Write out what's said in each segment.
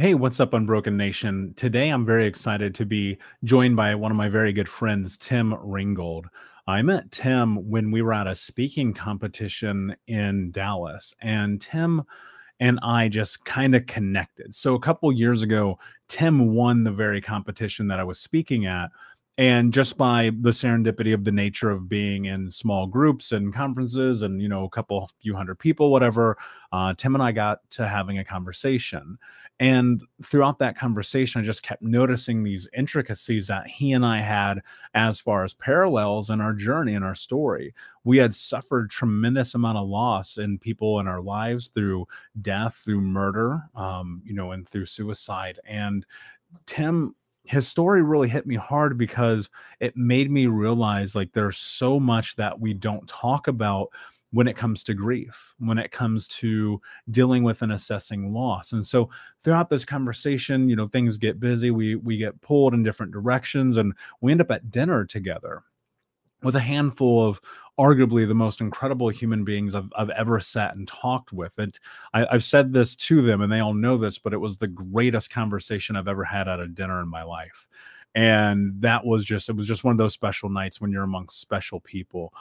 Hey, what's up, Unbroken Nation? Today I'm very excited to be joined by one of my very good friends, Tim Ringgold. I met Tim when we were at a speaking competition in Dallas, and Tim and I just kind of connected. So a couple years ago, Tim won the very competition that I was speaking at. And just by the serendipity of the nature of being in small groups and conferences and, you know, a couple few hundred people, whatever, uh, Tim and I got to having a conversation. And throughout that conversation, I just kept noticing these intricacies that he and I had as far as parallels in our journey and our story. We had suffered tremendous amount of loss in people in our lives through death, through murder, um, you know, and through suicide. And Tim his story really hit me hard because it made me realize like there's so much that we don't talk about when it comes to grief, when it comes to dealing with and assessing loss. And so throughout this conversation, you know, things get busy, we we get pulled in different directions and we end up at dinner together with a handful of arguably the most incredible human beings I've, I've ever sat and talked with. And I, have said this to them, and they all know this, but it was the greatest conversation I've ever had at a dinner in my life. And that was just, it was just one of those special nights when you're amongst special people.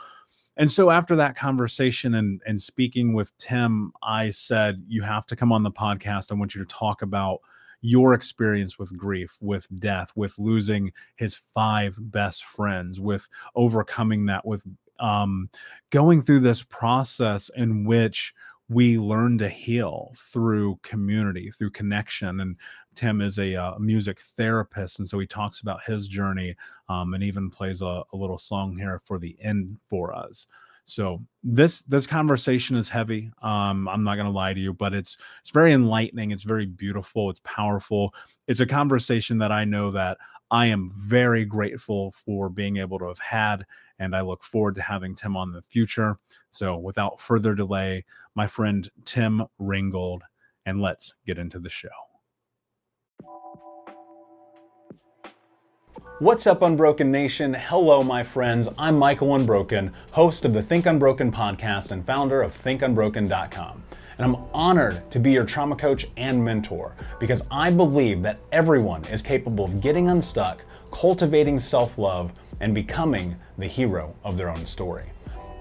And so after that conversation and and speaking with Tim, I said, you have to come on the podcast. I want you to talk about your experience with grief, with death, with losing his five best friends, with overcoming that, with um, going through this process in which we learn to heal through community, through connection. And Tim is a, uh, music therapist, and so he talks about his journey um, and even plays a, a, little song here for the end for us. So this this conversation is heavy. Um, I'm not going to lie to you, but it's it's very enlightening. It's very beautiful. It's powerful. It's a conversation that I know that I am very grateful for being able to have had and I look forward to having Tim on in the future. So, without further delay, my friend Tim Ringgold, and let's get into the show. What's up, Unbroken Nation? Hello, my friends. I'm Michael Unbroken, host of the Think Unbroken podcast and founder of ThinkUnbroken.com. And I'm honored to be your trauma coach and mentor because I believe that everyone is capable of getting unstuck, cultivating self love, and becoming the hero of their own story.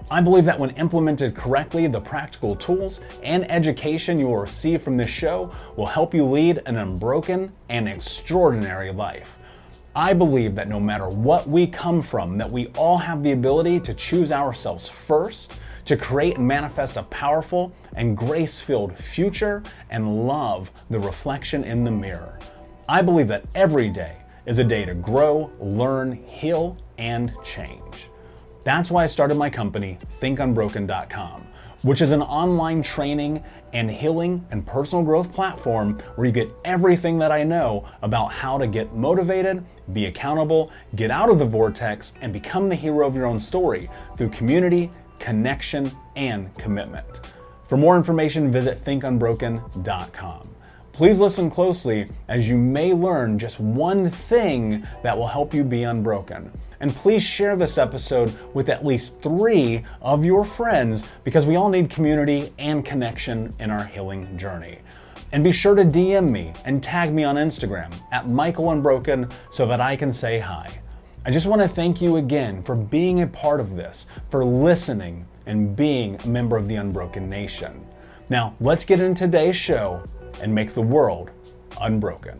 I believe that when implemented correctly, the practical tools and education you will receive from this show will help you lead an unbroken and extraordinary life. I believe that no matter what we come from, that we all have the ability to choose ourselves first, to create and manifest a powerful and grace-filled future and love the reflection in the mirror. I believe that every day is a day to grow, learn, heal, and change. That's why I started my company, thinkunbroken.com which is an online training and healing and personal growth platform where you get everything that I know about how to get motivated, be accountable, get out of the vortex, and become the hero of your own story through community, connection, and commitment. For more information, visit thinkunbroken.com. Please listen closely as you may learn just one thing that will help you be unbroken. And please share this episode with at least three of your friends because we all need community and connection in our healing journey. And be sure to DM me and tag me on Instagram at Michael Unbroken so that I can say hi. I just want to thank you again for being a part of this, for listening, and being a member of the Unbroken Nation. Now, let's get into today's show and make the world unbroken.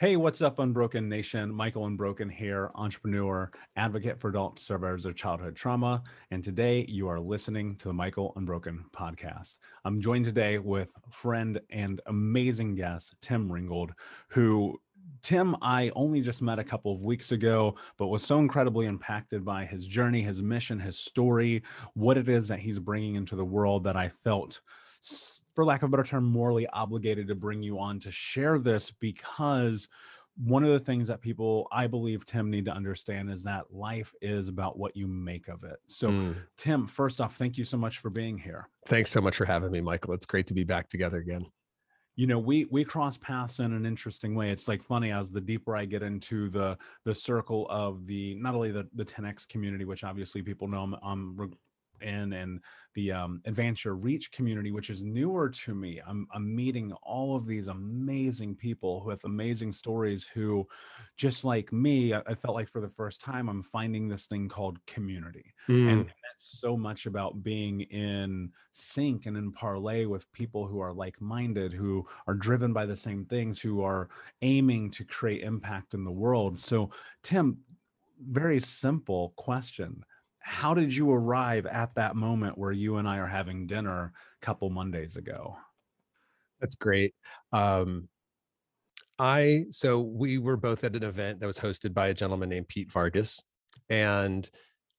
Hey, what's up, Unbroken Nation? Michael Unbroken here, entrepreneur, advocate for adult survivors of childhood trauma. And today you are listening to the Michael Unbroken podcast. I'm joined today with friend and amazing guest, Tim Ringgold, who Tim, I only just met a couple of weeks ago, but was so incredibly impacted by his journey, his mission, his story, what it is that he's bringing into the world that I felt, for lack of a better term, morally obligated to bring you on to share this because one of the things that people i believe tim need to understand is that life is about what you make of it. So mm. tim first off thank you so much for being here. Thanks so much for having me michael. It's great to be back together again you know we we cross paths in an interesting way. It's like funny as the deeper i get into the the circle of the not only the the 10x community which obviously people know i'm, I'm in and the um, Advance Your Reach community, which is newer to me. I'm, I'm meeting all of these amazing people with amazing stories who, just like me, I, I felt like for the first time, I'm finding this thing called community. Mm. And that's so much about being in sync and in parlay with people who are like minded, who are driven by the same things, who are aiming to create impact in the world. So, Tim, very simple question how did you arrive at that moment where you and I are having dinner a couple Mondays ago? That's great. Um, I so we were both at an event that was hosted by a gentleman named Pete Vargas, and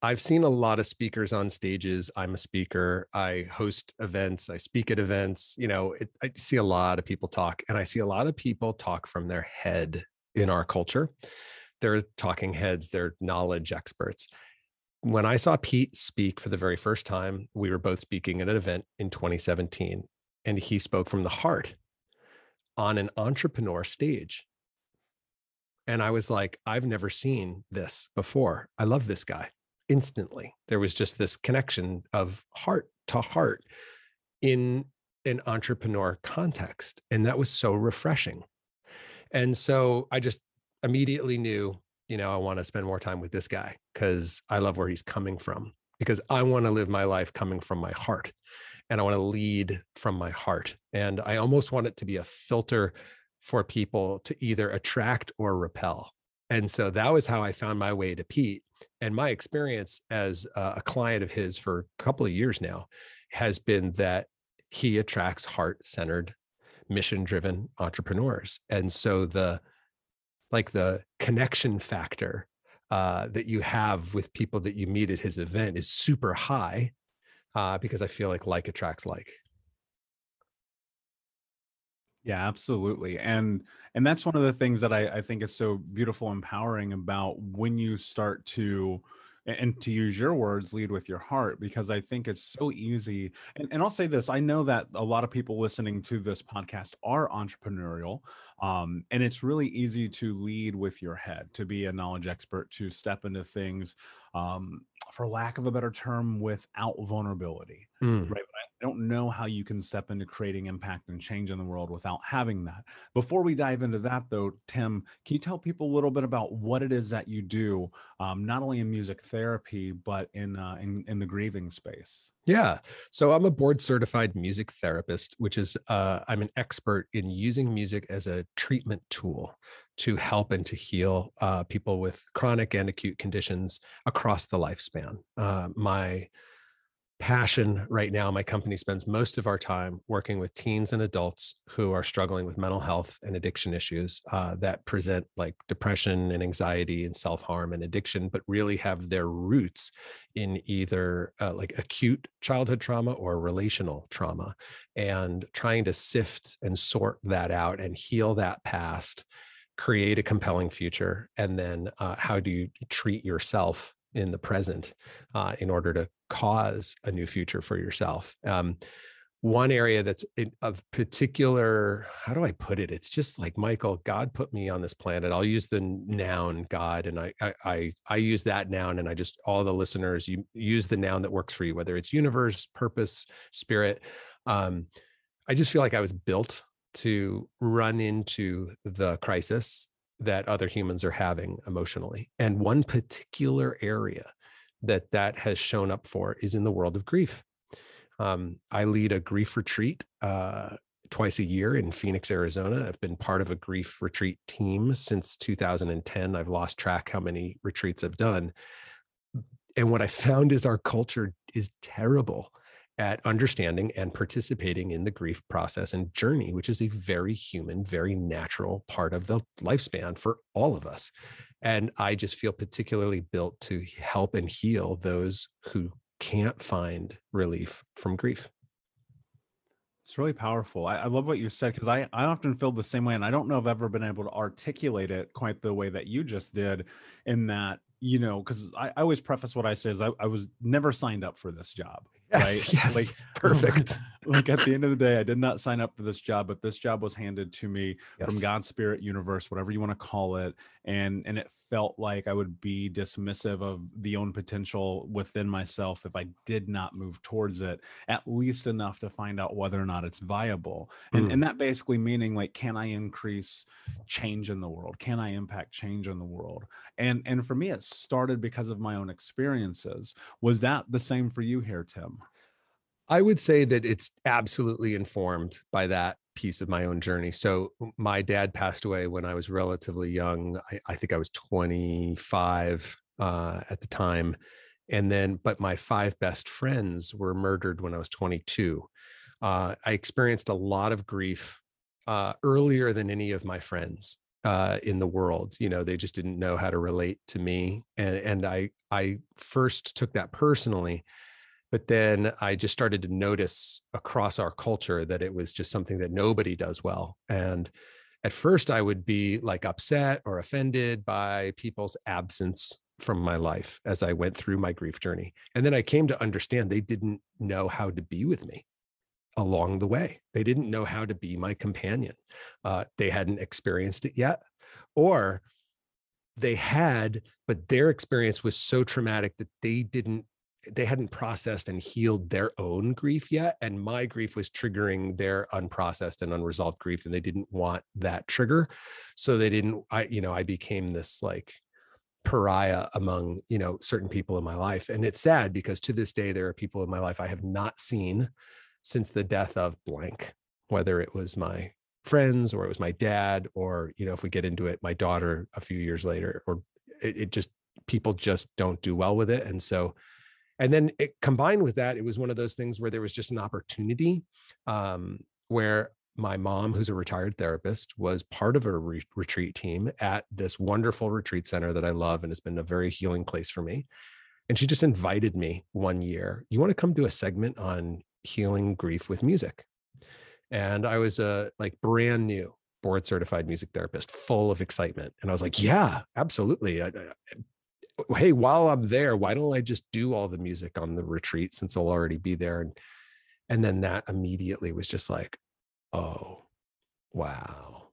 I've seen a lot of speakers on stages. I'm a speaker. I host events. I speak at events. You know, it, I see a lot of people talk, and I see a lot of people talk from their head in our culture. They're talking heads. They're knowledge experts when I saw Pete speak for the very first time, we were both speaking at an event in 2017, and he spoke from the heart on an entrepreneur stage. And I was like, I've never seen this before. I love this guy instantly. There was just this connection of heart to heart in an entrepreneur context. And that was so refreshing. And so I just immediately knew you know, I want to spend more time with this guy because I love where he's coming from, because I want to live my life coming from my heart and I want to lead from my heart. And I almost want it to be a filter for people to either attract or repel. And so that was how I found my way to Pete. And my experience as a client of his for a couple of years now has been that he attracts heart centered, mission driven entrepreneurs. And so the like the connection factor uh, that you have with people that you meet at his event is super high uh, because I feel like like attracts like. Yeah, absolutely. And and that's one of the things that I, I think is so beautiful, empowering about when you start to and to use your words, lead with your heart, because I think it's so easy. And, and I'll say this I know that a lot of people listening to this podcast are entrepreneurial. Um, and it's really easy to lead with your head, to be a knowledge expert, to step into things, um, for lack of a better term, without vulnerability. Mm. Right. But I don't know how you can step into creating impact and change in the world without having that. Before we dive into that, though, Tim, can you tell people a little bit about what it is that you do, um, not only in music therapy, but in, uh, in, in the grieving space? Yeah. So I'm a board certified music therapist, which is, uh, I'm an expert in using music as a treatment tool to help and to heal uh, people with chronic and acute conditions across the lifespan. Uh, my passion right now my company spends most of our time working with teens and adults who are struggling with mental health and addiction issues uh, that present like depression and anxiety and self-harm and addiction but really have their roots in either uh, like acute childhood trauma or relational trauma and trying to sift and sort that out and heal that past create a compelling future and then uh, how do you treat yourself in the present uh, in order to cause a new future for yourself. Um, one area that's of particular, how do I put it? It's just like Michael, God put me on this planet. I'll use the noun God, and I I I use that noun, and I just all the listeners, you use the noun that works for you, whether it's universe, purpose, spirit. Um, I just feel like I was built to run into the crisis that other humans are having emotionally. And one particular area that that has shown up for is in the world of grief. Um, I lead a grief retreat uh, twice a year in Phoenix, Arizona. I've been part of a grief retreat team since 2010. I've lost track how many retreats I've done. And what I found is our culture is terrible at understanding and participating in the grief process and journey, which is a very human, very natural part of the lifespan for all of us. And I just feel particularly built to help and heal those who can't find relief from grief. It's really powerful. I, I love what you said because I, I often feel the same way. And I don't know if I've ever been able to articulate it quite the way that you just did, in that you know, because I, I, always preface what I say is I, I, was never signed up for this job. Yes, right? Yes, like perfect. like at the end of the day, I did not sign up for this job, but this job was handed to me yes. from God, spirit universe, whatever you want to call it. And and it felt like I would be dismissive of the own potential within myself if I did not move towards it, at least enough to find out whether or not it's viable. And mm. and that basically meaning like, can I increase change in the world? Can I impact change in the world? And and for me, it started because of my own experiences. Was that the same for you here, Tim? I would say that it's absolutely informed by that piece of my own journey. So my dad passed away when I was relatively young. I, I think I was 25 uh, at the time. And then, but my five best friends were murdered when I was 22. Uh, I experienced a lot of grief uh, earlier than any of my friends uh, in the world. You know, they just didn't know how to relate to me, and and I I first took that personally but then I just started to notice across our culture that it was just something that nobody does well. And at first, I would be like upset or offended by people's absence from my life as I went through my grief journey. And then I came to understand they didn't know how to be with me along the way. They didn't know how to be my companion. Uh, they hadn't experienced it yet, or they had, but their experience was so traumatic that they didn't they hadn't processed and healed their own grief yet and my grief was triggering their unprocessed and unresolved grief and they didn't want that trigger. So they didn't i you know i became this like pariah among you know certain people in my life and it's sad because to this day there are people in my life i have not seen since the death of blank whether it was my friends or it was my dad or you know if we get into it my daughter a few years later or it, it just people just don't do well with it and so and then it combined with that it was one of those things where there was just an opportunity um, where my mom who's a retired therapist was part of a re- retreat team at this wonderful retreat center that i love and has been a very healing place for me and she just invited me one year you want to come do a segment on healing grief with music and I was a like brand new board certified music therapist, full of excitement. And I was like, yeah, absolutely. I, I, hey, while I'm there, why don't I just do all the music on the retreat since I'll already be there? And and then that immediately was just like, oh, wow,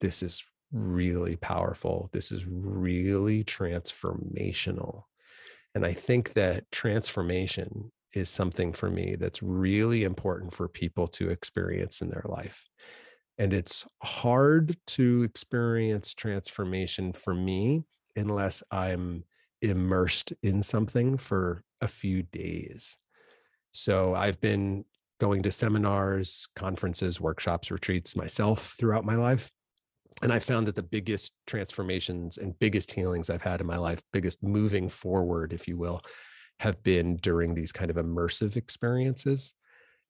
this is really powerful. This is really transformational. And I think that transformation is something for me that's really important for people to experience in their life. And it's hard to experience transformation for me unless I'm immersed in something for a few days. So I've been going to seminars, conferences, workshops, retreats myself throughout my life. And I found that the biggest transformations and biggest healings I've had in my life, biggest moving forward, if you will, have been during these kind of immersive experiences.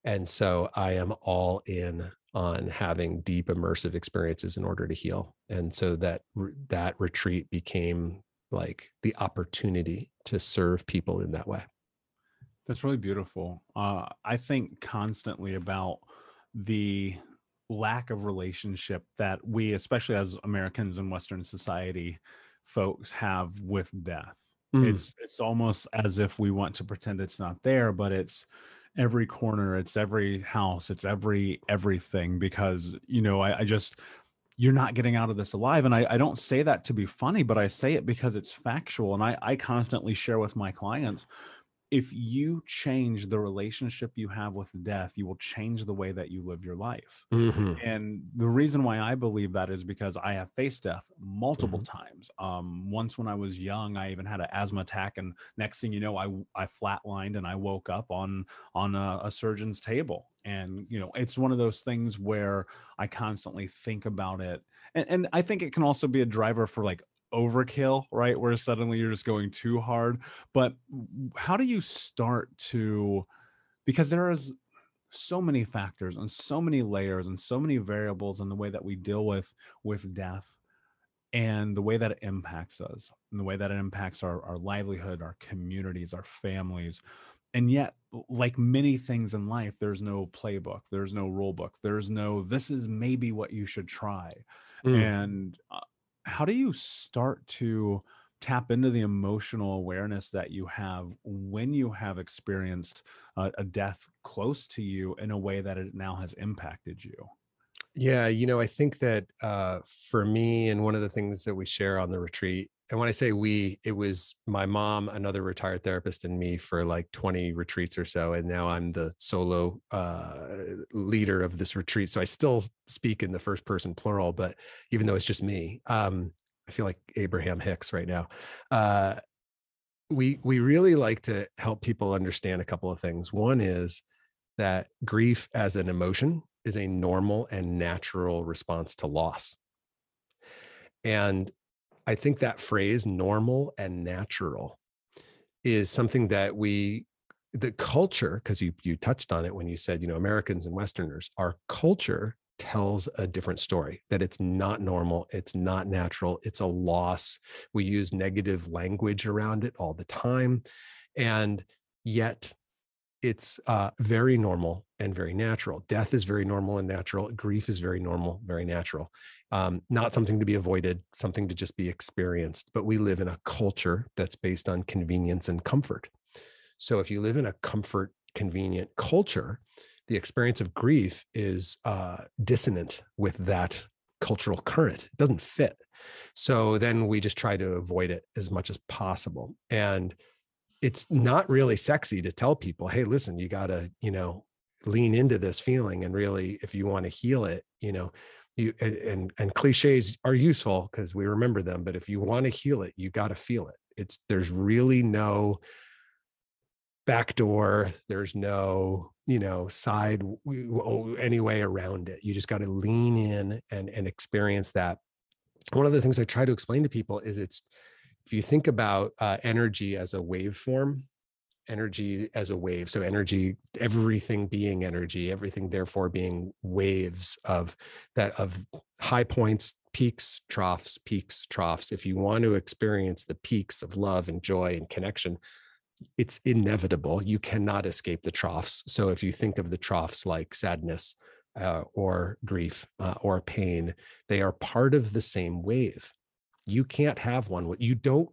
And so I am all in on having deep immersive experiences in order to heal. And so that that retreat became like the opportunity to serve people in that way. That's really beautiful. Uh, I think constantly about the lack of relationship that we, especially as Americans in Western society, folks have with death. Mm. It's it's almost as if we want to pretend it's not there, but it's every corner, it's every house, it's every everything. Because you know, I, I just you're not getting out of this alive. And I, I don't say that to be funny, but I say it because it's factual. And I, I constantly share with my clients if you change the relationship you have with death, you will change the way that you live your life. Mm-hmm. And the reason why I believe that is because I have faced death multiple mm-hmm. times. Um, once when I was young, I even had an asthma attack, and next thing you know, I I flatlined and I woke up on on a, a surgeon's table. And you know, it's one of those things where I constantly think about it and, and I think it can also be a driver for like overkill, right? Where suddenly you're just going too hard. But how do you start to, because there is so many factors and so many layers and so many variables in the way that we deal with with death and the way that it impacts us and the way that it impacts our, our livelihood our communities our families and yet like many things in life there's no playbook there's no rule book there's no this is maybe what you should try mm. and uh, how do you start to tap into the emotional awareness that you have when you have experienced a, death close to you in a way that it now has impacted you? Yeah you know i think that uh, for me and one of the things that we share on the retreat and when I say we, it was my mom, another retired therapist, and me for like 20 retreats or so. And now I'm the solo uh, leader of this retreat. So I still speak in the first person plural, but even though it's just me, um, I feel like Abraham Hicks right now. Uh, we we really like to help people understand a couple of things. One is that grief as an emotion is a normal and natural response to loss. And I think that phrase normal and natural is something that we the culture because you you touched on it when you said you know Americans and westerners our culture tells a different story that it's not normal it's not natural it's a loss. We use negative language around it all the time and yet it's uh, very normal and very natural. Death is very normal and natural. Grief is very normal, very natural. Um, not something to be avoided, something to just be experienced. But we live in a culture that's based on convenience and comfort. So if you live in a comfort, convenient culture, the experience of grief is uh, dissonant with that cultural current. It doesn't fit. So then we just try to avoid it as much as possible. And it's not really sexy to tell people, hey, listen, you got to, you know, lean into this feeling and really, if you want to heal it, you know, you and and cliches are useful because we remember them, but if you want to heal it, you got to feel it. It's there's really no back door. There's no, you know, side any way around it. You just got to lean in and and experience that. One of the things I try to explain to people is it's if you think about uh, energy as a waveform, energy as a wave, so energy, everything being energy, everything therefore being waves of that of high points, peaks, troughs, peaks, troughs. If you want to experience the peaks of love and joy and connection, it's inevitable. You cannot escape the troughs. So if you think of the troughs like sadness, uh, or grief uh, or pain they are part of the same wave you can't have one you don't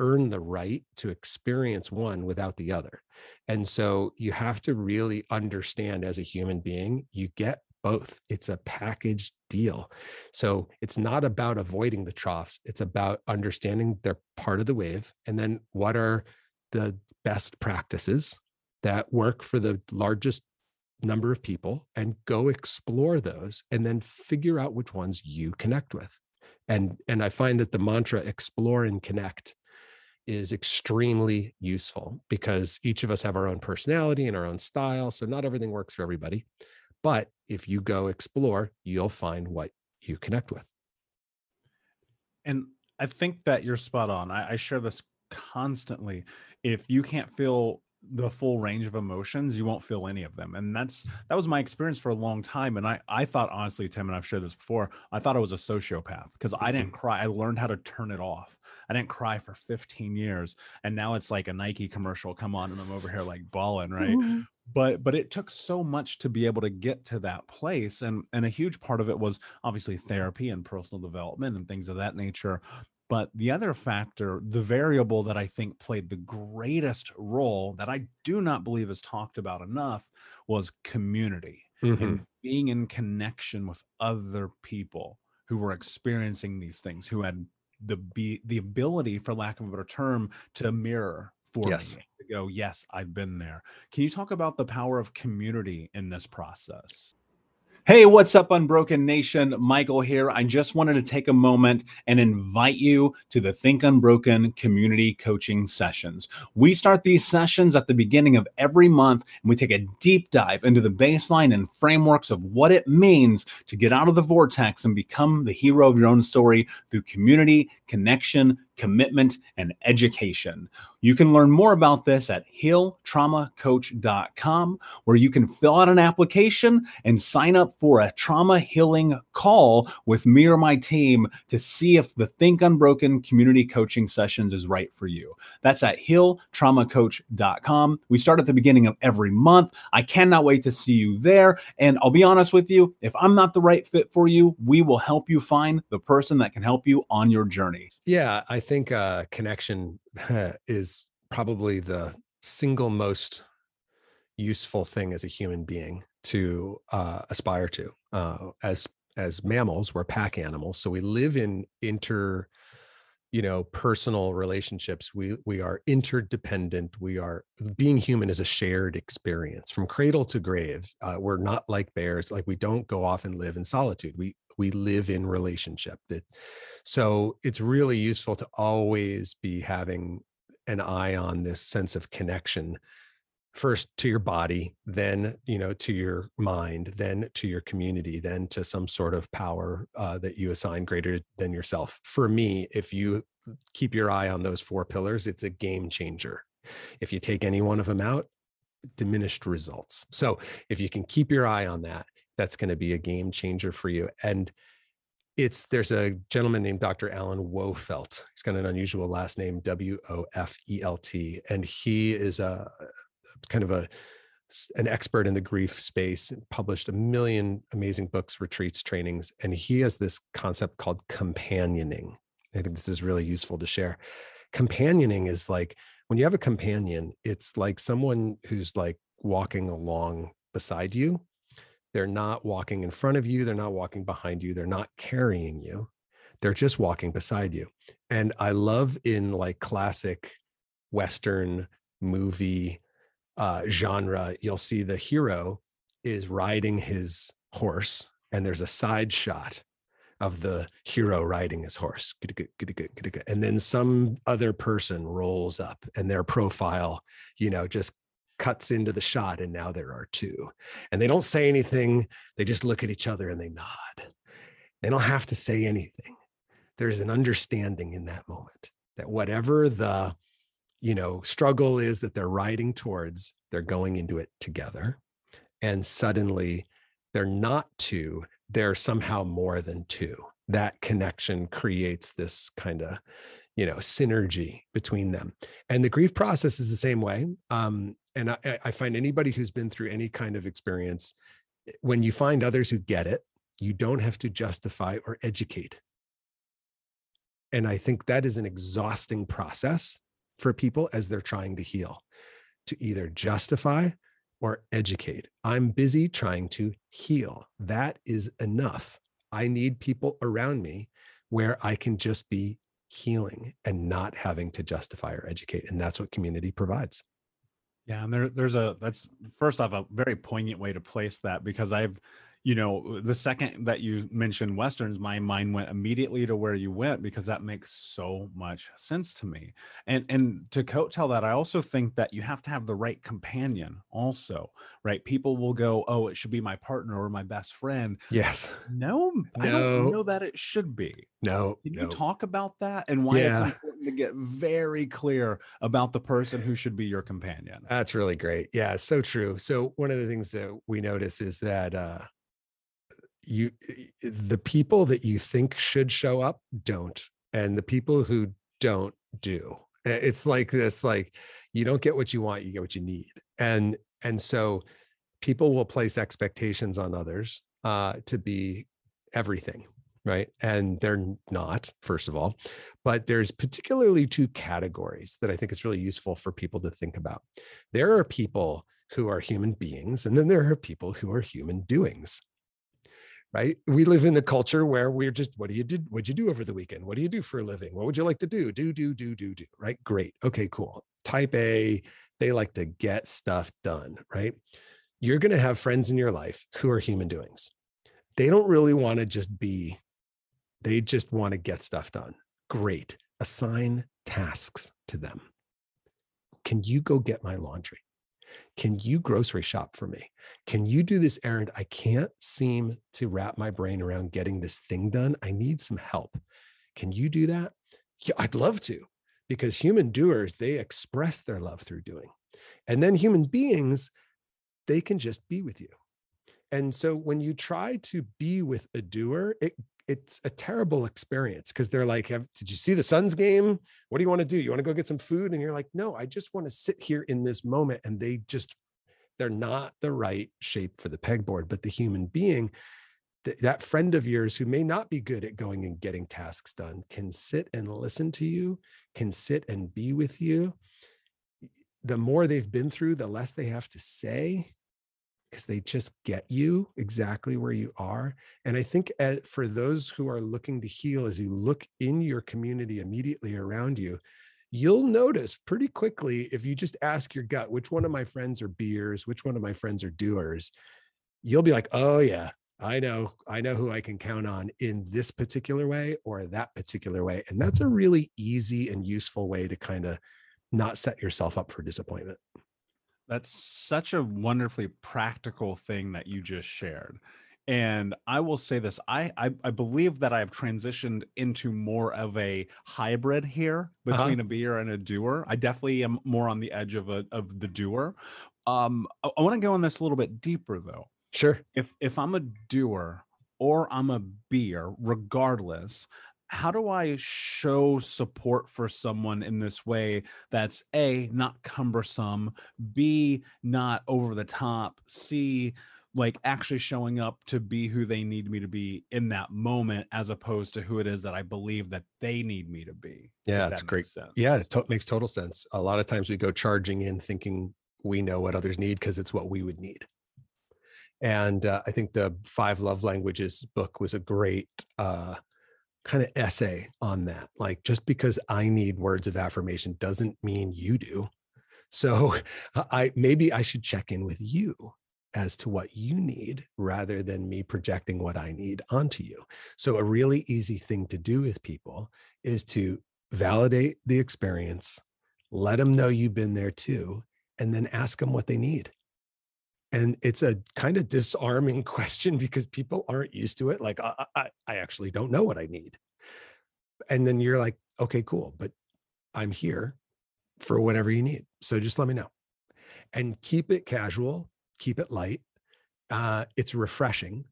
earn the right to experience one without the other. And so you have to really understand as a human being you get both. It's a package deal. So it's not about avoiding the troughs it's about understanding they're part of the wave and then what are the best practices that work for the largest number of people and go explore those and then figure out which ones you connect with and and i find that the mantra explore and connect is extremely useful because each of us have our own personality and our own style so not everything works for everybody but if you go explore you'll find what you connect with. And i think that you're spot on. I, I share this constantly. If you can't feel the full range of emotions you won't feel any of them. And that's that was my experience for a long time. And i i thought honestly tim and i've shared this before i thought i was a sociopath because i didn't mm-hmm. cry. I learned how to turn it off. I didn't cry for 15 years and now it's like a nike commercial come on and i'm over here like bawling right? Mm-hmm. but but it took so much to be able to get to that place and and a huge part of it was obviously therapy and personal development and things of that nature but the other factor, the variable that I think played the greatest role that I do not believe is talked about enough was community mm-hmm. and being in connection with other people who were experiencing these things, who had the be the ability, for lack of a better term, to mirror for yes. me to go, yes, I've been there. Can you talk about the power of community in this process? Hey, what's up, Unbroken Nation? Michael here. I just wanted to take a moment and invite you to the Think Unbroken community coaching sessions. We start these sessions at the beginning of every month, and we take a deep dive into the baseline and frameworks of what it means to get out of the vortex and become the hero of your own story through community, connection, commitment, and education. You can learn more about this at healtraumacoach.com, where you can fill out an application and sign up for a trauma healing call with me or my team to see if the Think Unbroken community coaching sessions is right for you. That's at healtraumacoach.com. We start at the beginning of every month. I cannot wait to see you there. And I'll be honest with you, if I'm not the right fit for you, we will help you find the person that can help you on your journey. Yeah, I think uh, connection is probably the single most useful thing as a human being to uh, aspire to. Uh, as as mammals, we're pack animals, so we live in inter, you know, personal relationships. We we are interdependent. We are being human is a shared experience from cradle to grave. Uh, we're not like bears. Like we don't go off and live in solitude. We we live in relationship that so it's really useful to always be having an eye on this sense of connection first to your body then you know to your mind then to your community then to some sort of power uh, that you assign greater than yourself. For me if you keep your eye on those four pillars it's a game changer. If you take any one of them out diminished results. So if you can keep your eye on that that's going to be a game changer for you. And it's there's a gentleman named Dr. Alan Wolfelt. He's got an unusual last name, W O F E L T, and he is a kind of a an expert in the grief space. Published a million amazing books, retreats, trainings, and he has this concept called companioning. I think this is really useful to share. Companioning is like when you have a companion, it's like someone who's like walking along beside you they're not walking in front of you. They're not walking behind you. They're not carrying you. They're just walking beside you. And I love in like classic Western movie uh, genre, you'll see the hero is riding his horse, and there's a side shot of the hero riding his horse. And then some other person rolls up and their profile, you know, just cuts into the shot and now there are two. And they don't say anything they just look at each other and they nod. They don't have to say anything. There's an understanding in that moment that whatever the you know struggle is that they're riding towards they're going into it together. And suddenly they're not two they're somehow more than two. That connection creates this kind of you know synergy between them. And the grief process is the same way. Um, and I, I find anybody who's been through any kind of experience eh, when you find others who get it, you don't have to justify or educate. And I think that is an exhausting process for people as they're trying to heal to either justify or educate. I'm busy trying to heal. That is enough. I need people around me where I can just be healing and not having to justify or educate. And that's what community provides. Yeah, and there, there's a that's first off a very poignant way to place that because I've you know, the second that you mentioned Westerns, my mind went immediately to where you went because that makes so much sense to me. And and to coattail that, I also think that you have to have the right companion also, right? People will go, oh, it should be my partner or my best friend. Yes. No, no. I don't know that it should be. No. Can no. you talk about that and why Yeah. it's important to get very clear about the person who should be your companion? That's really great. Yeah, so true. So one of the things that we notice is that uh you the people that you think should show up don't and the people who don't do. It's like this like you don't get what you want, you get what you need. And and so people will place expectations on others uh to be everything, right? And they're not, first of all. But there's particularly two categories that I think is really useful for people to think about. There are people who are human beings, and then there are people who are human doings. Right. We live in a culture where we're just, what do you do? What'd you do over the weekend? What do you do for a living? What would you like to do? Do, do, do, do, do. Right. Great. Okay, cool. Type A, they like to get stuff done. Right. You're going to have friends in your life who are human doings. They don't really want to just be, they just want to get stuff done. Great. Assign tasks to them. Can you go get my laundry? Can you grocery shop for me? Can you do this errand? I can't seem to wrap my brain around getting this thing done. I need some help. Can you do that? Yeah, I'd love to, because human doers, they express their love through doing. And then human beings, they can just be with you. And so when you try to be with a doer, it it's a terrible experience because they're like, "Have- "Did you see the Suns game? What do you want to do? You want to go get some food?" And you're like, "No, I just want to sit here in this moment." And they just they're not the right shape for the pegboard. But the human being, th- that friend of yours who may not be good at going and getting tasks done, can sit and listen to you, can sit and be with you. The more they've been through, the less they have to say because they just get you exactly where you are. And I think uh, for those who are looking to heal, as you look in your community immediately around you, you'll notice pretty quickly if you just ask your gut, which one of my friends are beers, which one of my friends are doers, you'll be like, oh, yeah, I know, I know who I can count on in this particular way or that particular way. And that's a really easy and useful way to kind of not set yourself up for disappointment. That's such a wonderfully practical thing that you just shared. And I will say this I, I, I believe that I've transitioned into more of a hybrid here Uh-huh. between a beer and a doer. I definitely am more on the edge of a of the doer. Um, I, I want to go on this a little bit deeper though. Sure. If if I'm a doer or I'm a beer, regardless, how do I show support for someone in this way that's A, not cumbersome, B, not over the top, C, like actually showing up to be who they need me to be in that moment, as opposed to who it is that I believe that they need me to be. Yeah, that that's great. sense. Yeah, it to- makes total sense. A lot of times we go charging in thinking we know what others need because it's what we would need. And uh, I think the Five Love Languages book was a great uh, kind of essay on that. Like, just because I need words of affirmation doesn't mean you do. So I maybe I should check in with you as to what you need rather than me projecting what I need onto you. So a really easy thing to do with people is to validate the experience, let them know you've been there too, and then ask them what they need. And it's a kind of disarming question because people aren't used to it. Like, I, I, I actually don't know what I need. And then you're like, okay, cool, but I'm here for whatever you need. So just let me know and keep it casual, keep it light. Uh, it's refreshing.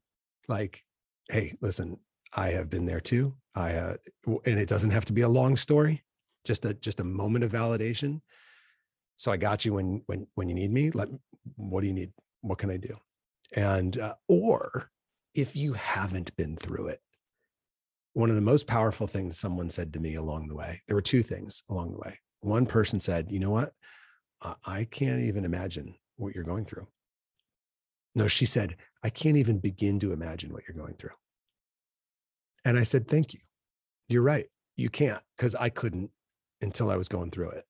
Like, hey, listen, I have been there too. I uh, and it doesn't have to be a long story, just a just a moment of validation. So I got you when when when you need me. Let what do you need? What can I do? And, uh, or if you haven't been through it, one of the most powerful things someone said to me along the way, there were two things along the way. One person said, You know what? I can't even imagine what you're going through. No, she said, I can't even begin to imagine what you're going through. And I said, Thank you. You're right. You can't because I couldn't until I was going through it.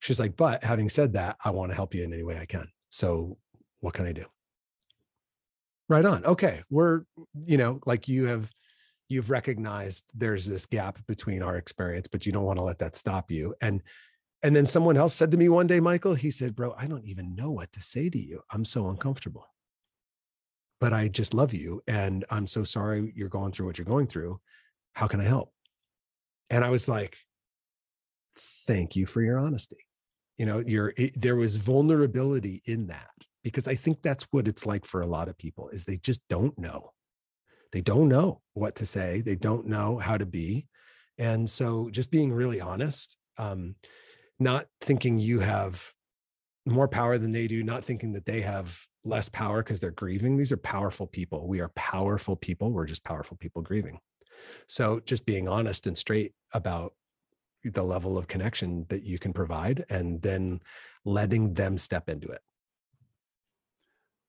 She's like, But having said that, I want to help you in any way I can. So what can I do? Right on. Okay. We're, you know, like you have you've recognized there's this gap between our experience but you don't want to let that stop you and and then someone else said to me one day michael he said bro i don't even know what to say to you i'm so uncomfortable but i just love you and i'm so sorry you're going through what you're going through how can i help and i was like thank you for your honesty you know you're it, there was vulnerability in that because i think that's what it's like for a lot of people is they just don't know. They don't know what to say they don't know how to be and so just being really honest um, not thinking you have more power than they do not thinking that they have less power because they're grieving these are powerful people. We are powerful people we're just powerful people grieving. So just being honest and straight about the level of connection that you can provide and then letting them step into it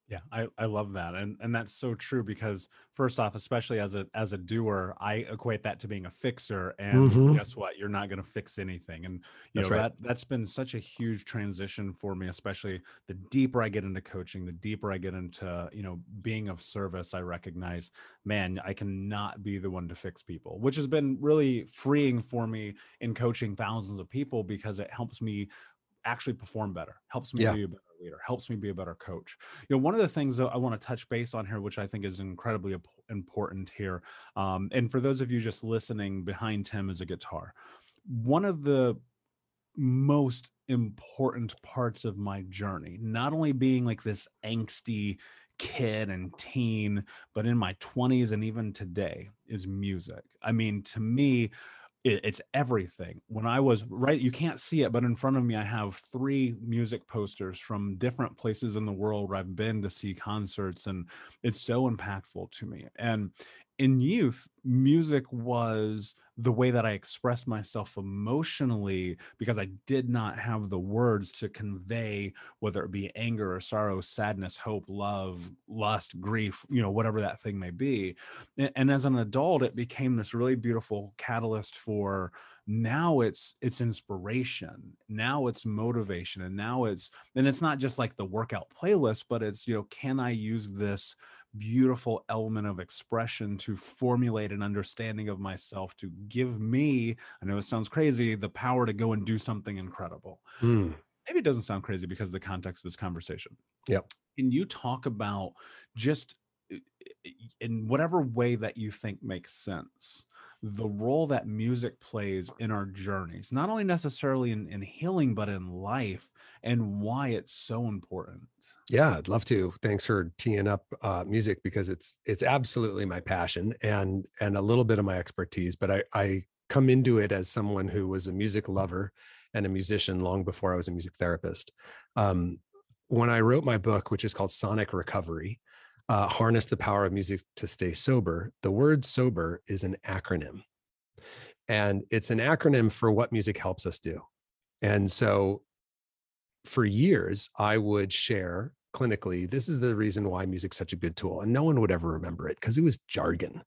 yeah, I, I love that. And and that's so true because first off, especially as a as a doer, I equate that to being a fixer. And mm-hmm. guess what? You're not gonna fix anything. And you that's know, right. that that's been such a huge transition for me, especially the deeper I get into coaching, the deeper I get into, you know, being of service, I recognize, man, I cannot be the one to fix people, which has been really freeing for me in coaching thousands of people because it helps me actually perform better, helps me yeah. be a better leader, helps me be a better coach. You know, one of the things that I want to touch base on here, which I think is incredibly important here, um, and for those of you just listening, behind Tim is a guitar. One of the most important parts of my journey, not only being like this angsty kid and teen, but in my 20s and even today, is music. I mean, to me, it, it's everything. When I was right, you can't see it, but in front of me, I have three music posters from different places in the world where I've been to see concerts, and it's so impactful to me. And in youth, music was the way that I expressed myself emotionally because I did not have the words to convey whether it be anger or sorrow, sadness, hope, love, lust, grief, you know, whatever that thing may be. And, as an adult, it became this really beautiful catalyst for now it's it's inspiration now it's motivation and now it's and it's not just like the workout playlist but it's you know can i use this beautiful element of expression to formulate an understanding of myself to give me i know it sounds crazy the power to go and do something incredible. Mm. maybe it doesn't sound crazy because of the context of this conversation. Yep. Can you talk about just in whatever way that you think makes sense the role that music plays in our journeys not only necessarily in, in healing but in life and why it's so important yeah, I'd love to. Thanks for teeing up uh, music because it's it's absolutely my passion and and a little bit of my expertise. But I I come into it as someone who was a music lover and a musician long before I was a music therapist. Um, when I wrote my book, which is called Sonic Recovery, uh, harness the power of music to stay sober. The word sober is an acronym, and it's an acronym for what music helps us do. And so for years, I would share clinically, this is the reason why music's such a good tool. And no one would ever remember it because it was jargon,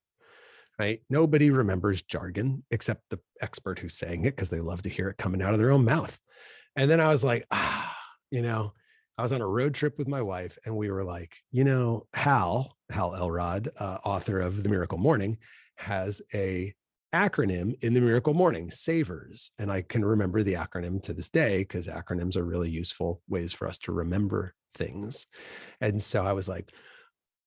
right? Nobody remembers jargon except the expert who's saying it because they love to hear it coming out of their own mouth. And then I was like, ah, you know, I was on a road trip with my wife and we were like, you know, Hal, Hal Elrod, uh, author of The Miracle Morning, has a acronym in the miracle morning savers and i can remember the acronym to this day because acronyms are really useful ways for us to remember things. And so i was like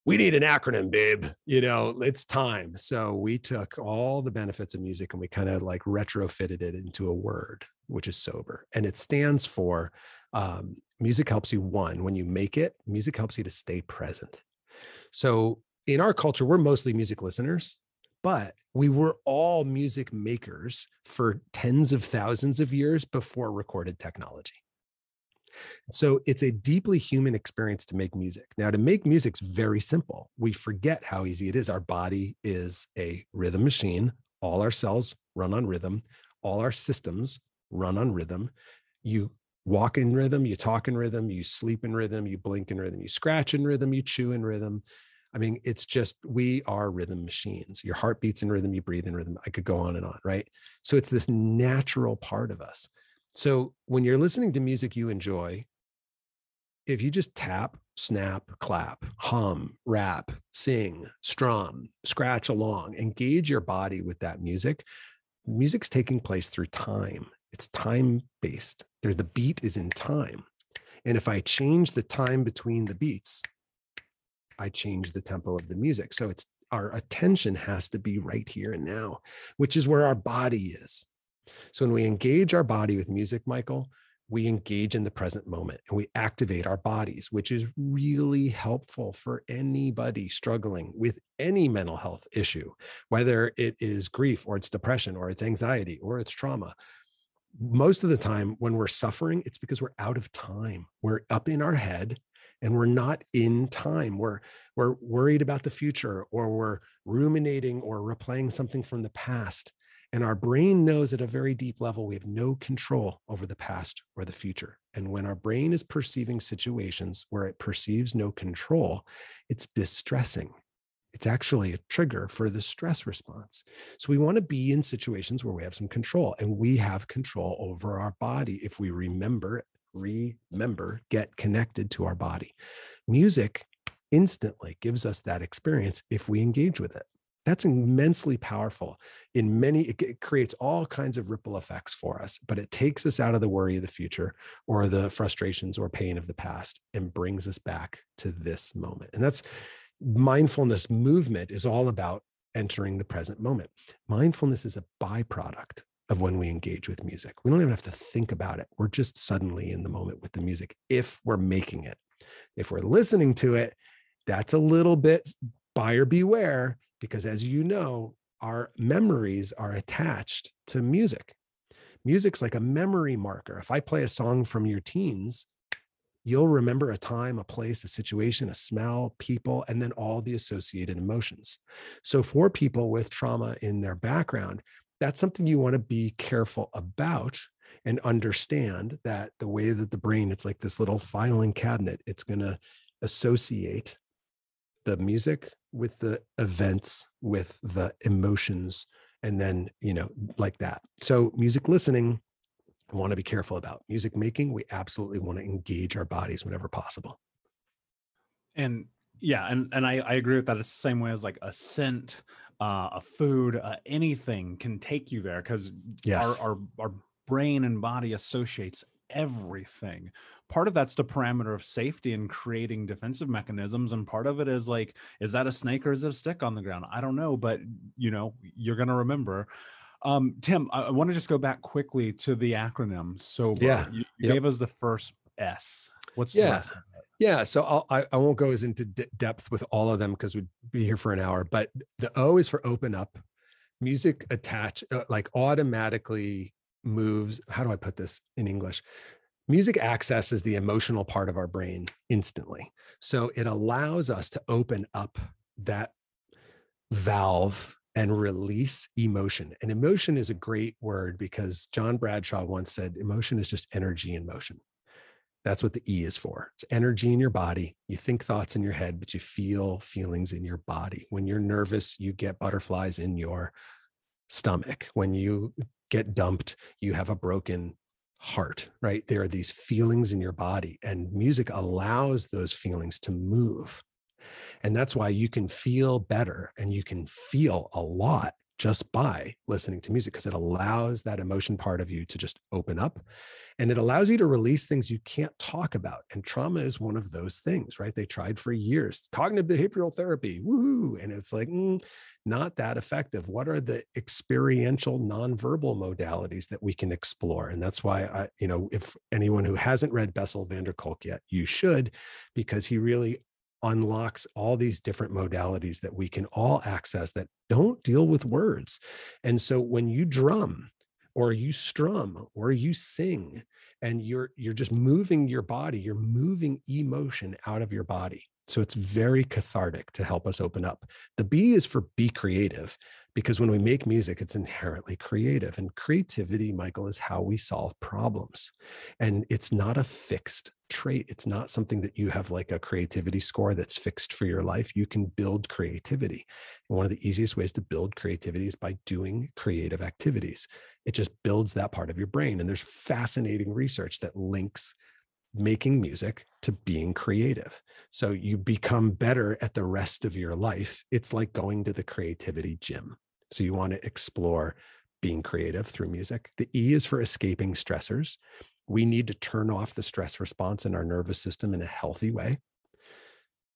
we need an acronym babe you know it's time. So we took all the benefits of music and we kind of like retrofitted it into a word which is sober and it stands for um, music helps you one when you make it music helps you to stay present so in our culture we're mostly music listeners but we were all music makers for tens of thousands of years before recorded technology. So it's a deeply human experience to make music. Now, to make music's very simple. We forget how easy it is. Our body is a rhythm machine. All our cells run on rhythm. All our systems run on rhythm. You walk in rhythm, you talk in rhythm, you sleep in rhythm, you blink in rhythm, you scratch in rhythm, you chew in rhythm. I mean, it's just we are rhythm machines. Your heart beats in rhythm, you breathe in rhythm. I could go on and on, right? So it's this natural part of us. So when you're listening to music you enjoy, if you just tap, snap, clap, hum, rap, sing, strum, scratch along, engage your body with that music, music's taking place through time. It's time based. There's the beat is in time. And if I change the time between the beats, I change the tempo of the music. So it's our attention has to be right here and now, which is where our body is. So when we engage our body with music, Michael, we engage in the present moment and we activate our bodies, which is really helpful for anybody struggling with any mental health issue, whether it is grief or it's depression or it's anxiety or it's trauma. Most of the time, when we're suffering, it's because we're out of time. We're up in our head and we're not in time. We're, we're worried about the future or we're ruminating or replaying something from the past. And our brain knows at a very deep level we have no control over the past or the future. And when our brain is perceiving situations where it perceives no control, it's distressing. It's actually a trigger for the stress response. So we want to be in situations where we have some control and we have control over our body if we remember, remember, get connected to our body. Music instantly gives us that experience if we engage with it that's immensely powerful in many it, creates all kinds of ripple effects for us but it takes us out of the worry of the future or the frustrations or pain of the past and brings us back to this moment and that's mindfulness movement is all about entering the present moment mindfulness is a byproduct of when we engage with music we don't even have to think about it we're just suddenly in the moment with the music if we're making it if we're listening to it that's a little bit buyer beware because as you know, our memories are attached to music. Music's like a memory marker. If I play a song from your teens, you'll remember a time, a place, a situation, a smell, people, and then all the associated emotions. So, for people with trauma in their background, that's something you want to be careful about and understand that the way that the brain, it's like this little filing cabinet, it's going to associate the music with the events with the emotions and then you know like that so music listening want to be careful about. Music making we absolutely want to engage our bodies whenever possible. And yeah and and i, I agree with that. It's the same way as like a scent uh, a food uh, anything can take you there because yes. our, our our brain and body associates everything. Part of that's the parameter of safety and creating defensive mechanisms and part of it is like is that a snake or is it a stick on the ground? I don't know but you know you're going to remember um, tim i, I want to just go back quickly to the acronym so yeah you, you yep. gave us the first s. What's yeah yeah so I'll, I, I won't go as into d- depth with all of them because we'd be here for an hour but the o is for open up. Music attach uh, like automatically moves how do i put this in english? Music accesses the emotional part of our brain instantly. So it allows us to open up that valve and release emotion. And emotion is a great word because John Bradshaw once said emotion is just energy in motion. That's what the E is for. It's energy in your body. You think thoughts in your head, but you feel feelings in your body. When you're nervous, you get butterflies in your stomach. When you get dumped, you have a broken heart, right? There are these feelings in your body, and music allows those feelings to move. And that's why you can feel better and you can feel a lot just by listening to music because it allows that emotion part of you to just open up and it allows you to release things you can't talk about. And trauma is one of those things, right? They tried for years cognitive behavioral therapy, woohoo. And it's like, mm, not that effective. What are the experiential nonverbal modalities that we can explore? And that's why I, you know, if anyone who hasn't read Bessel van der Kolk yet, you should, because he really unlocks all these different modalities that we can all access that don't deal with words. And so when you drum, or you strum or you sing and you're you're just moving your body you're moving emotion out of your body. So it's very cathartic to help us open up. The b is for be creative because when we make music it's inherently creative and creativity michael is how we solve problems and it's not a fixed trait it's not something that you have like a creativity score that's fixed for your life you can build creativity and one of the easiest ways to build creativity is by doing creative activities it just builds that part of your brain and there's fascinating research that links making music to being creative. So you become better at the rest of your life. It's like going to the creativity gym. So you want to explore being creative through music. The E is for escaping stressors. We need to turn off the stress response in our nervous system in a healthy way.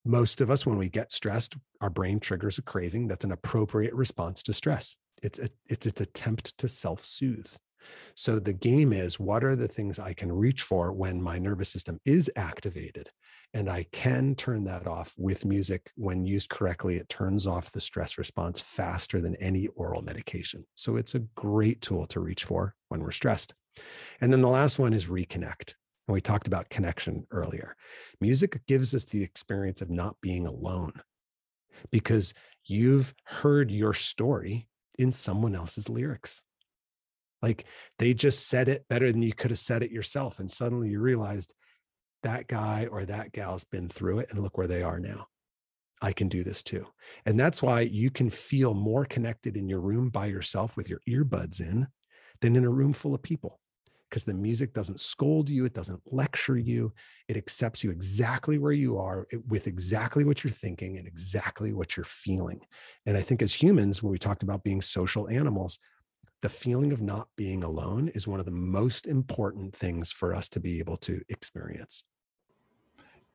Most of us, when we get stressed, our brain triggers a craving that's an appropriate response to stress. It's a, it's its attempt to self-soothe. So the game is what are the things I can reach for when my nervous system is activated? And I can turn that off with music. When used correctly, it turns off the stress response faster than any oral medication. So it's a great tool to reach for when we're stressed. And then the last one is reconnect. And we talked about connection earlier. Music gives us the experience of not being alone because you've heard your story in someone else's lyrics. Like they just said it better than you could have said it yourself. And suddenly you realized that guy or that gal's been through it and look where they are now. I can do this too. And that's why you can feel more connected in your room by yourself with your earbuds in than in a room full of people because the music doesn't scold you, it doesn't lecture you, it accepts you exactly where you are with exactly what you're thinking and exactly what you're feeling. And I think as humans, when we talked about being social animals, the feeling of not being alone is one of the most important things for us to be able to experience.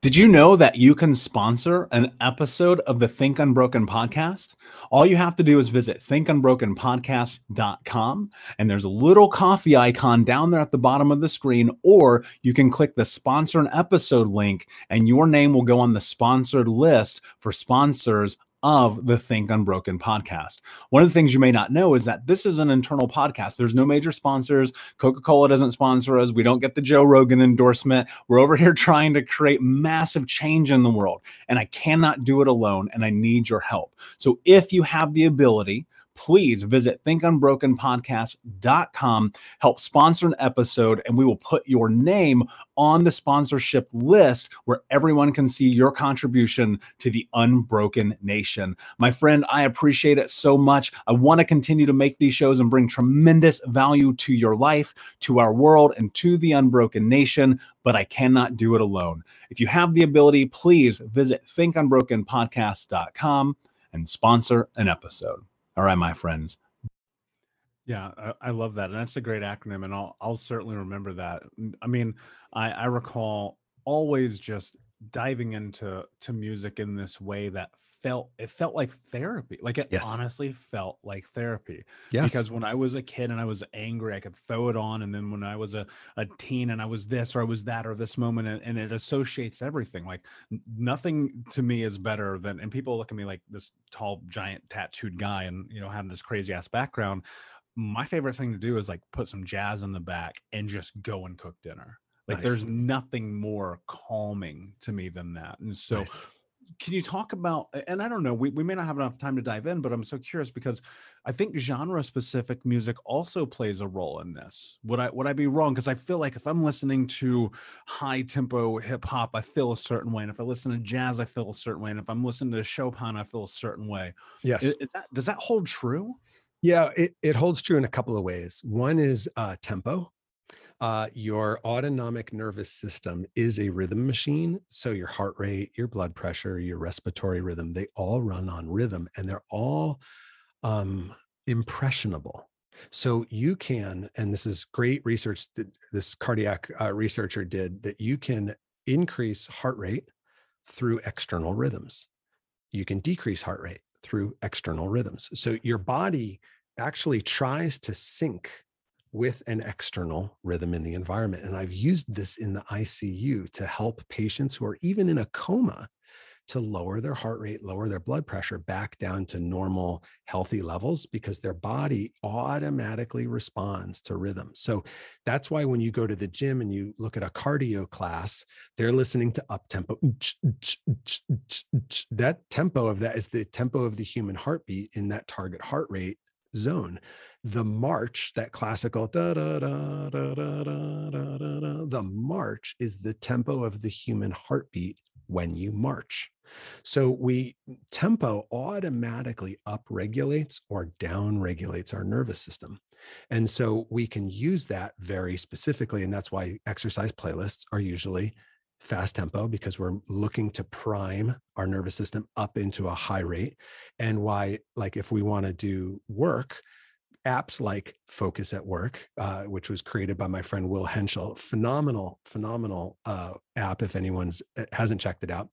Did you know that you can sponsor an episode of the Think Unbroken podcast? All you have to do is visit thinkunbrokenpodcast.com and there's a little coffee icon down there at the bottom of the screen, or you can click the sponsor an episode link and your name will go on the sponsored list for sponsors of the Think Unbroken podcast. One of the things you may not know is that this is an internal podcast. There's no major sponsors. Coca Cola doesn't sponsor us. We don't get the Joe Rogan endorsement. We're over here trying to create massive change in the world. And I cannot do it alone. And I need your help. So if you have the ability, please visit thinkunbrokenpodcast.com, help sponsor an episode, and we will put your name on the sponsorship list where everyone can see your contribution to the unbroken nation. My friend, I appreciate it so much. I want to continue to make these shows and bring tremendous value to your life, to our world, and to the unbroken nation, but I cannot do it alone. If you have the ability, please visit thinkunbrokenpodcast.com and sponsor an episode. All right, my friends. Yeah, I, I, love that, and that's a great acronym, and I'll I'll certainly remember that. I mean, I I recall always just diving into to music in this way that felt it felt like therapy like it yes. honestly felt like therapy yes. because when i was a kid and i was angry i could throw it on and then when i was a, a teen and i was this or i was that or this moment and, and it associates everything like nothing to me is better than and people look at me like this tall giant tattooed guy and you know having this crazy ass background my favorite thing to do is like put some jazz in the back and just go and cook dinner like nice. there's nothing more calming to me than that and so nice can you talk about and i don't know we, we may not have enough time to dive in but i'm so curious because i think genre specific music also plays a role in this. Would i would i be wrong? Because i feel like if i'm listening to high tempo hip hop i feel a certain way and if i listen to jazz i feel a certain way and if i'm listening to chopin i feel a certain way. Yes. Is, is that, does that hold true? Yeah it, it holds true in a couple of ways. One is uh, tempo uh, your autonomic nervous system is a rhythm machine. So your heart rate, your blood pressure, your respiratory rhythm, they all run on rhythm and they're all um, impressionable. So you can, and this is great research that this cardiac uh, researcher did, that you can increase heart rate through external rhythms. You can decrease heart rate through external rhythms. So your body actually tries to sync with an external rhythm in the environment. And I've used this in the ICU to help patients who are even in a coma to lower their heart rate, lower their blood pressure back down to normal, healthy levels because their body automatically responds to rhythm. So that's why when you go to the gym and you look at a cardio class, they're listening to up tempo. That tempo of that is the tempo of the human heartbeat in that target heart rate zone. The march, that classical da, da, da, da, da, da, da, da, the march is the tempo of the human heartbeat when you march. So we tempo automatically up regulates or down regulates our nervous system. And so we can use that very specifically. And that's why exercise playlists are usually fast tempo because we're looking to prime our nervous system up into a high rate and why like if we want to do work apps like focus at work uh, which was created by my friend will henshall phenomenal phenomenal uh, app if anyone's uh, hasn't checked it out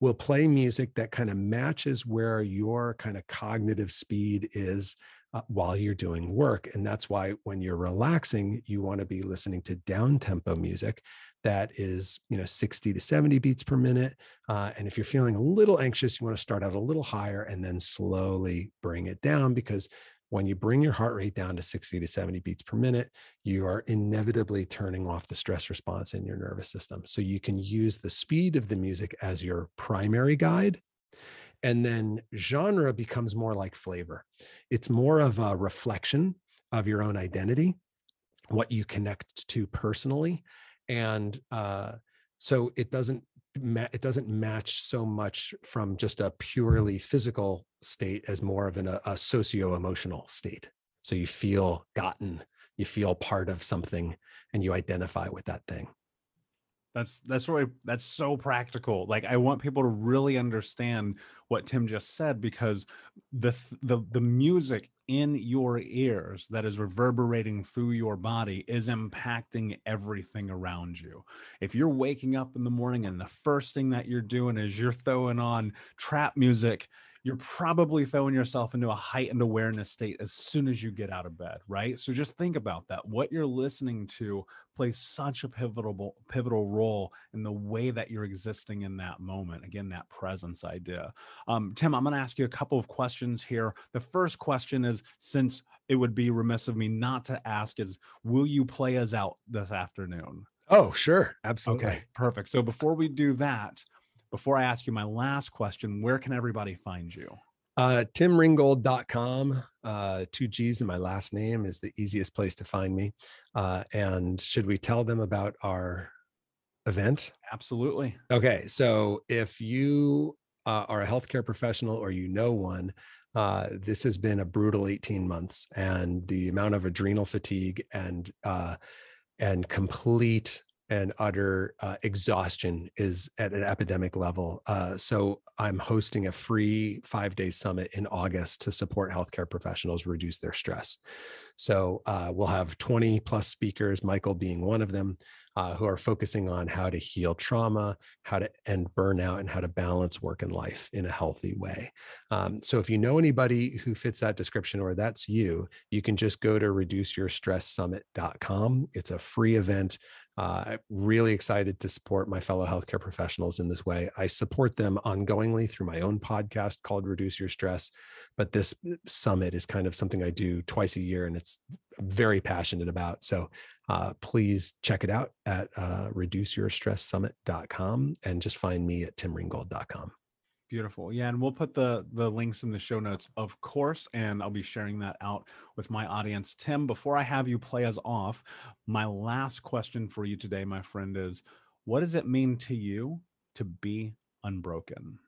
will play music that kind of matches where your kind of cognitive speed is uh, while you're doing work and that's why when you're relaxing you want to be listening to down tempo music that is you know 60 to 70 beats per minute uh, and if you're feeling a little anxious you want to start out a little higher and then slowly bring it down because when you bring your heart rate down to 60 to 70 beats per minute you are inevitably turning off the stress response in your nervous system. So you can use the speed of the music as your primary guide and then genre becomes more like flavor. It's more of a reflection of your own identity what you connect to personally and uh, so it doesn't it doesn't match so much from just a purely physical state as more of an, a, a socio-emotional state. So you feel gotten you feel part of something and you identify with that thing that's that's really that's so practical. Like I want people to really understand what Tim just said because the the the music in your ears that is reverberating through your body is impacting everything around you. If you're waking up in the morning and the first thing that you're doing is you're throwing on trap music you're probably throwing yourself into a heightened awareness state as soon as you get out of bed, right? So just think about that. What you're listening to plays such a pivotal pivotal role in the way that you're existing in that moment. Again, that presence idea. Um, Tim, I'm going to ask you a couple of questions here. The first question is, since it would be remiss of me not to ask, is will you play us out this afternoon? Oh, sure. Absolutely. Okay, perfect. So before we do that, before I ask you my last question, where can everybody find you? Uh, timringgold.com. Uh, two G's in my last name is the easiest place to find me. Uh, and should we tell them about our event? Absolutely. Okay. So if you uh, are a healthcare professional or you know one, uh, this has been a brutal 18 months and the amount of adrenal fatigue and uh, and complete and utter uh, exhaustion is at an epidemic level. Uh, so I'm hosting a free five day summit in August to support healthcare professionals reduce their stress. So uh, we'll have 20 plus speakers, Michael being one of them, uh, who are focusing on how to heal trauma, how to end burnout, and how to balance work and life in a healthy way. Um, so if you know anybody who fits that description or that's you, you can just go to reduceyourstresssummit.com. It's a free event. Uh, really excited to support my fellow healthcare professionals in this way. I support them ongoingly through my own podcast called Reduce Your Stress, but this uh, summit is kind of something I do twice a year and it's very passionate about. So uh, please check it out at uh, reduceyourstresssummit.com and just find me at timringgold.com. Beautiful. Yeah, and we'll put the the links in the show notes, of course, and I'll be sharing that out with my audience. Tim, before I have you play us off, my last question for you today, my friend, is what does it mean to you to be unbroken?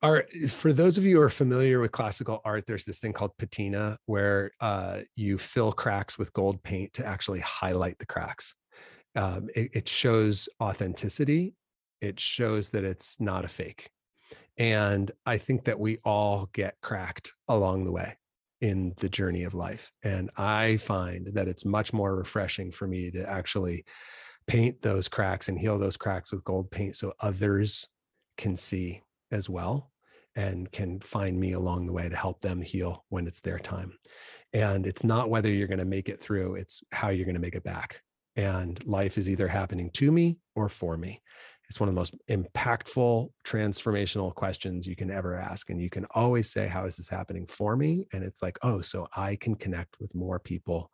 Are for those of you who are familiar with classical art, there's this thing called patina where uh, you fill cracks with gold paint to actually highlight the cracks. Um, it, it shows authenticity. It shows that it's not a fake. And I think that we all get cracked along the way in the journey of life. And I find that it's much more refreshing for me to actually paint those cracks and heal those cracks with gold paint so others can see as well and can find me along the way to help them heal when it's their time. And it's not whether you're going to make it through, it's how you're going to make it back. And life is either happening to me or for me. It's one of the most impactful, transformational questions you can ever ask. And you can always say, How is this happening for me? And it's like, Oh, so I can connect with more people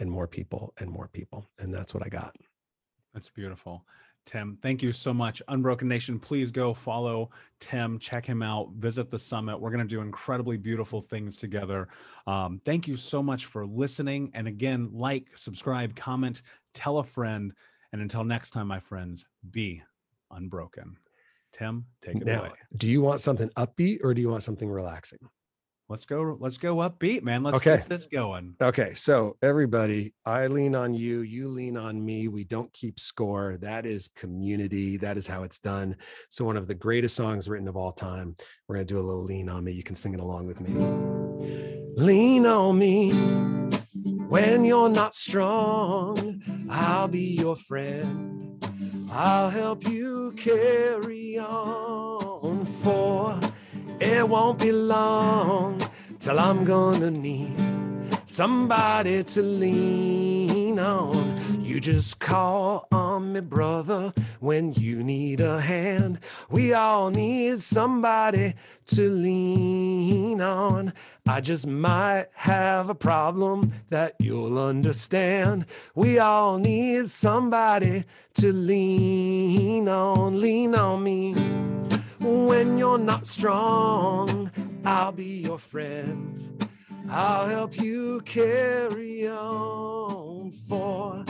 and more people and more people. And that's what I got. That's beautiful. Tim, thank you so much. Unbroken Nation, please go follow Tim, check him out, visit the summit. We're going to do incredibly beautiful things together. Um, thank you so much for listening. And again, like, subscribe, comment, tell a friend. And until next time, my friends, be unbroken. Tim, take it now, away. Do you want something upbeat or do you want something relaxing? Let's go. Let's go upbeat, man. Let's okay. get this going. Okay. So everybody, I lean on you. You lean on me. We don't keep score. That is community. That is how it's done. So one of the greatest songs written of all time. We're gonna do a little lean on me. You can sing it along with me. Lean on me when you're not strong. I'll be your friend. I'll help you carry on for it won't be long till I'm gonna need somebody to lean on. You just call on me, brother, when you need a hand. We all need somebody to lean on. I just might have a problem that you'll understand. We all need somebody to lean on. Lean on me when you're not strong. I'll be your friend. I'll help you carry on, for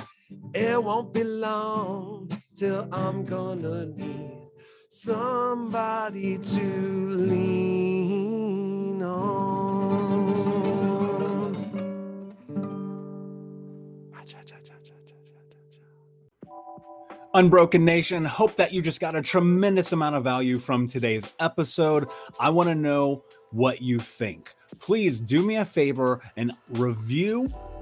it won't be long till I'm gonna need somebody to lean on. Unbroken Nation, hope that you just got a tremendous amount of value from today's episode. I want to know what you think. Please do me a favor and review,